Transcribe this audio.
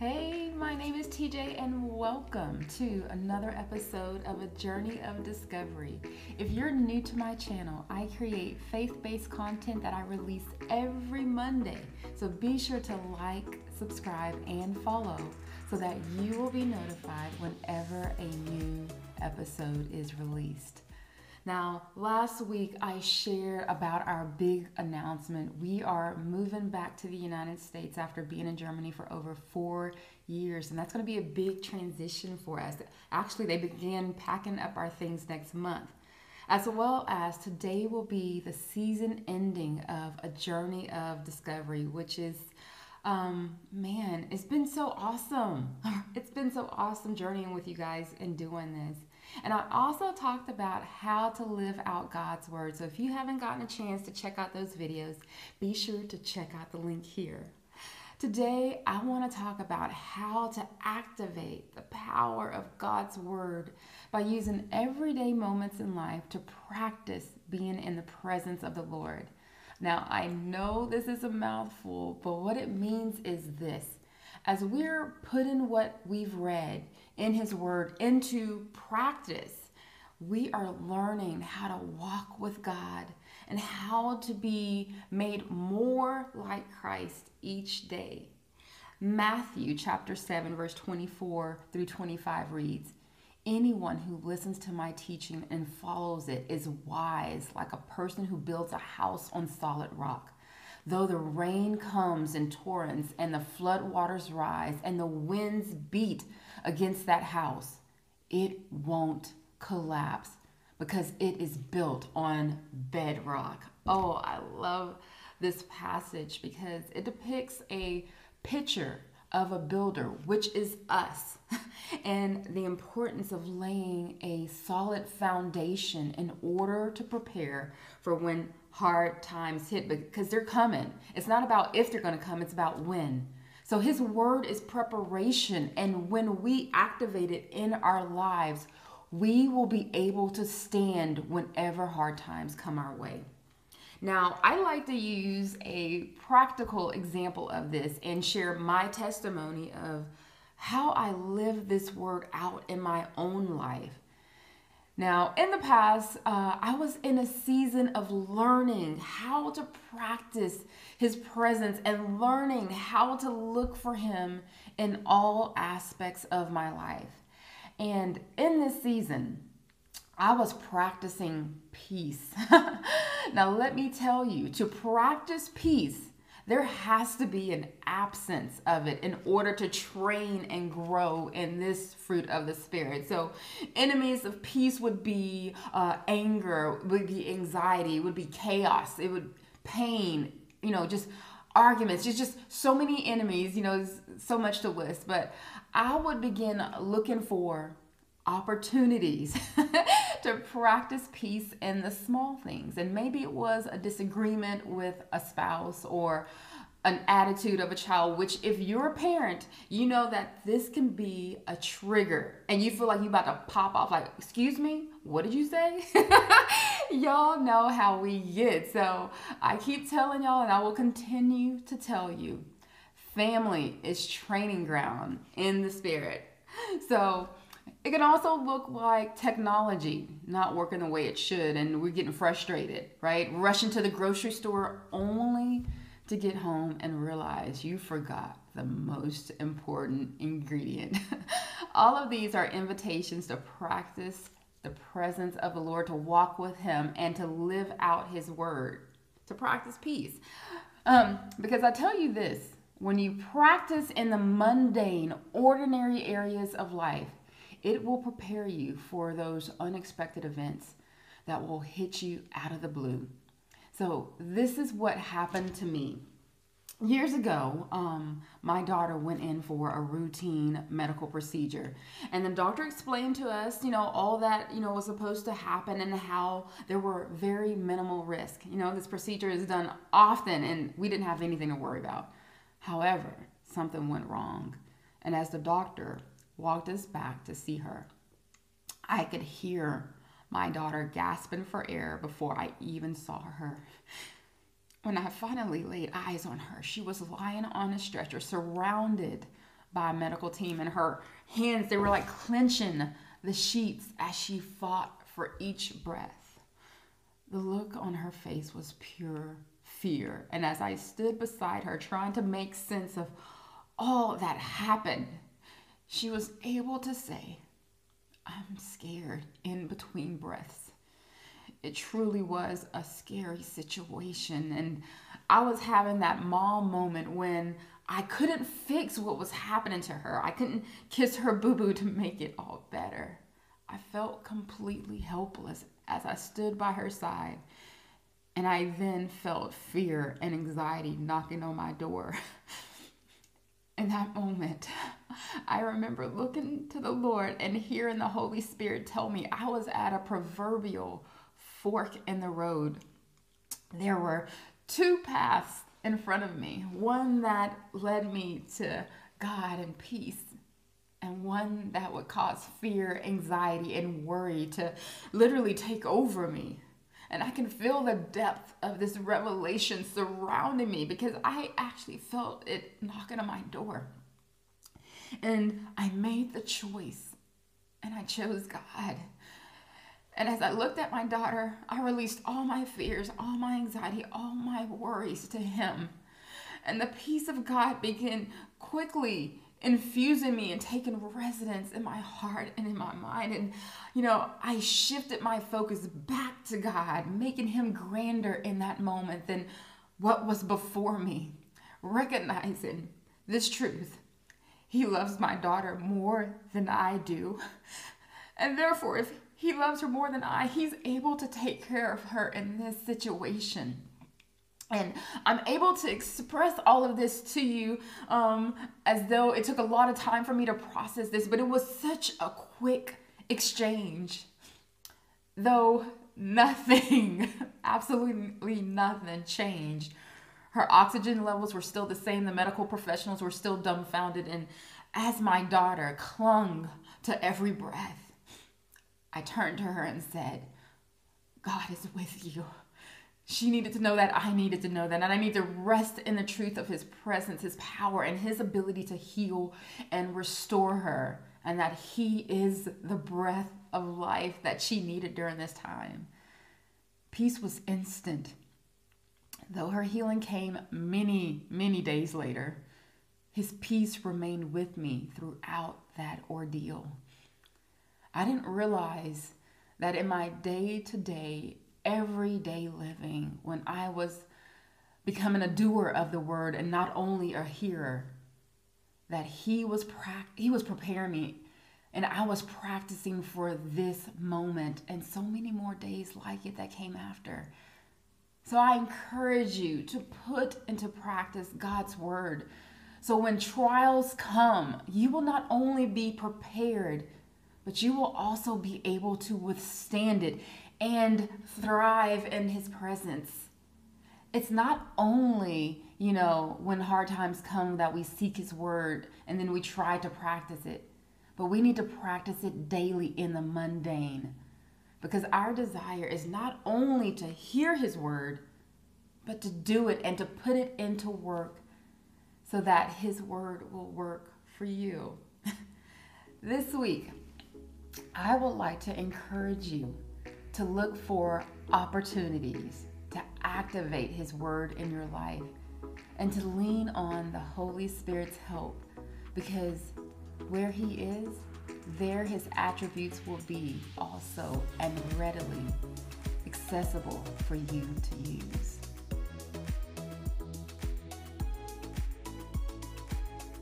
Hey, my name is TJ, and welcome to another episode of A Journey of Discovery. If you're new to my channel, I create faith based content that I release every Monday. So be sure to like, subscribe, and follow so that you will be notified whenever a new episode is released. Now, last week I shared about our big announcement. We are moving back to the United States after being in Germany for over four years, and that's going to be a big transition for us. Actually, they begin packing up our things next month. As well as today will be the season ending of a journey of discovery, which is um man it's been so awesome it's been so awesome journeying with you guys and doing this and I also talked about how to live out God's Word. So if you haven't gotten a chance to check out those videos, be sure to check out the link here. Today, I want to talk about how to activate the power of God's Word by using everyday moments in life to practice being in the presence of the Lord. Now, I know this is a mouthful, but what it means is this. As we're putting what we've read in His Word into practice, we are learning how to walk with God and how to be made more like Christ each day. Matthew chapter 7, verse 24 through 25 reads Anyone who listens to my teaching and follows it is wise, like a person who builds a house on solid rock. Though the rain comes in torrents and the flood waters rise and the winds beat against that house, it won't collapse because it is built on bedrock. Oh, I love this passage because it depicts a picture of a builder, which is us, and the importance of laying a solid foundation in order to prepare for when hard times hit because they're coming. It's not about if they're going to come, it's about when. So his word is preparation. And when we activate it in our lives, we will be able to stand whenever hard times come our way. Now, I like to use a practical example of this and share my testimony of how I live this word out in my own life. Now, in the past, uh, I was in a season of learning how to practice His presence and learning how to look for Him in all aspects of my life. And in this season, I was practicing peace. now, let me tell you to practice peace, there has to be an absence of it in order to train and grow in this fruit of the spirit. So, enemies of peace would be uh, anger, would be anxiety, would be chaos, it would pain, you know, just arguments, just just so many enemies. You know, so much to list. But I would begin looking for opportunities to practice peace in the small things. And maybe it was a disagreement with a spouse or an attitude of a child, which if you're a parent, you know that this can be a trigger and you feel like you're about to pop off, like, excuse me, what did you say? y'all know how we get. So I keep telling y'all, and I will continue to tell you family is training ground in the spirit. So it can also look like technology not working the way it should, and we're getting frustrated, right? Rushing to the grocery store only to get home and realize you forgot the most important ingredient. All of these are invitations to practice the presence of the Lord, to walk with Him, and to live out His word, to practice peace. Um, because I tell you this when you practice in the mundane, ordinary areas of life, it will prepare you for those unexpected events that will hit you out of the blue. So, this is what happened to me. Years ago, um, my daughter went in for a routine medical procedure, and the doctor explained to us, you know, all that you know was supposed to happen and how there were very minimal risk. You know, this procedure is done often, and we didn't have anything to worry about. However, something went wrong, and as the doctor walked us back to see her. I could hear my daughter gasping for air before I even saw her. When I finally laid eyes on her, she was lying on a stretcher surrounded by a medical team, and her hands, they were like clenching the sheets as she fought for each breath. The look on her face was pure fear. And as I stood beside her, trying to make sense of all that happened, she was able to say, I'm scared in between breaths. It truly was a scary situation. And I was having that mom moment when I couldn't fix what was happening to her. I couldn't kiss her boo boo to make it all better. I felt completely helpless as I stood by her side. And I then felt fear and anxiety knocking on my door. In that moment, I remember looking to the Lord and hearing the Holy Spirit tell me I was at a proverbial fork in the road. There were two paths in front of me one that led me to God and peace, and one that would cause fear, anxiety, and worry to literally take over me. And I can feel the depth of this revelation surrounding me because I actually felt it knocking on my door. And I made the choice and I chose God. And as I looked at my daughter, I released all my fears, all my anxiety, all my worries to Him. And the peace of God began quickly infusing me and taking residence in my heart and in my mind. And, you know, I shifted my focus back to God, making Him grander in that moment than what was before me, recognizing this truth. He loves my daughter more than I do. And therefore, if He loves her more than I, He's able to take care of her in this situation. And I'm able to express all of this to you um, as though it took a lot of time for me to process this, but it was such a quick exchange. Though nothing, absolutely nothing changed. Her oxygen levels were still the same. The medical professionals were still dumbfounded. And as my daughter clung to every breath, I turned to her and said, God is with you she needed to know that. I needed to know that. And I need to rest in the truth of his presence, his power, and his ability to heal and restore her. And that he is the breath of life that she needed during this time. Peace was instant. Though her healing came many, many days later, his peace remained with me throughout that ordeal. I didn't realize that in my day to day everyday living when I was becoming a doer of the word and not only a hearer that he was pra- he was preparing me and I was practicing for this moment and so many more days like it that came after. So I encourage you to put into practice God's word. So when trials come, you will not only be prepared, but you will also be able to withstand it and thrive in his presence. It's not only, you know, when hard times come that we seek his word and then we try to practice it, but we need to practice it daily in the mundane. Because our desire is not only to hear his word, but to do it and to put it into work so that his word will work for you. this week, I would like to encourage you to look for opportunities to activate His Word in your life and to lean on the Holy Spirit's help because where He is, there His attributes will be also and readily accessible for you to use.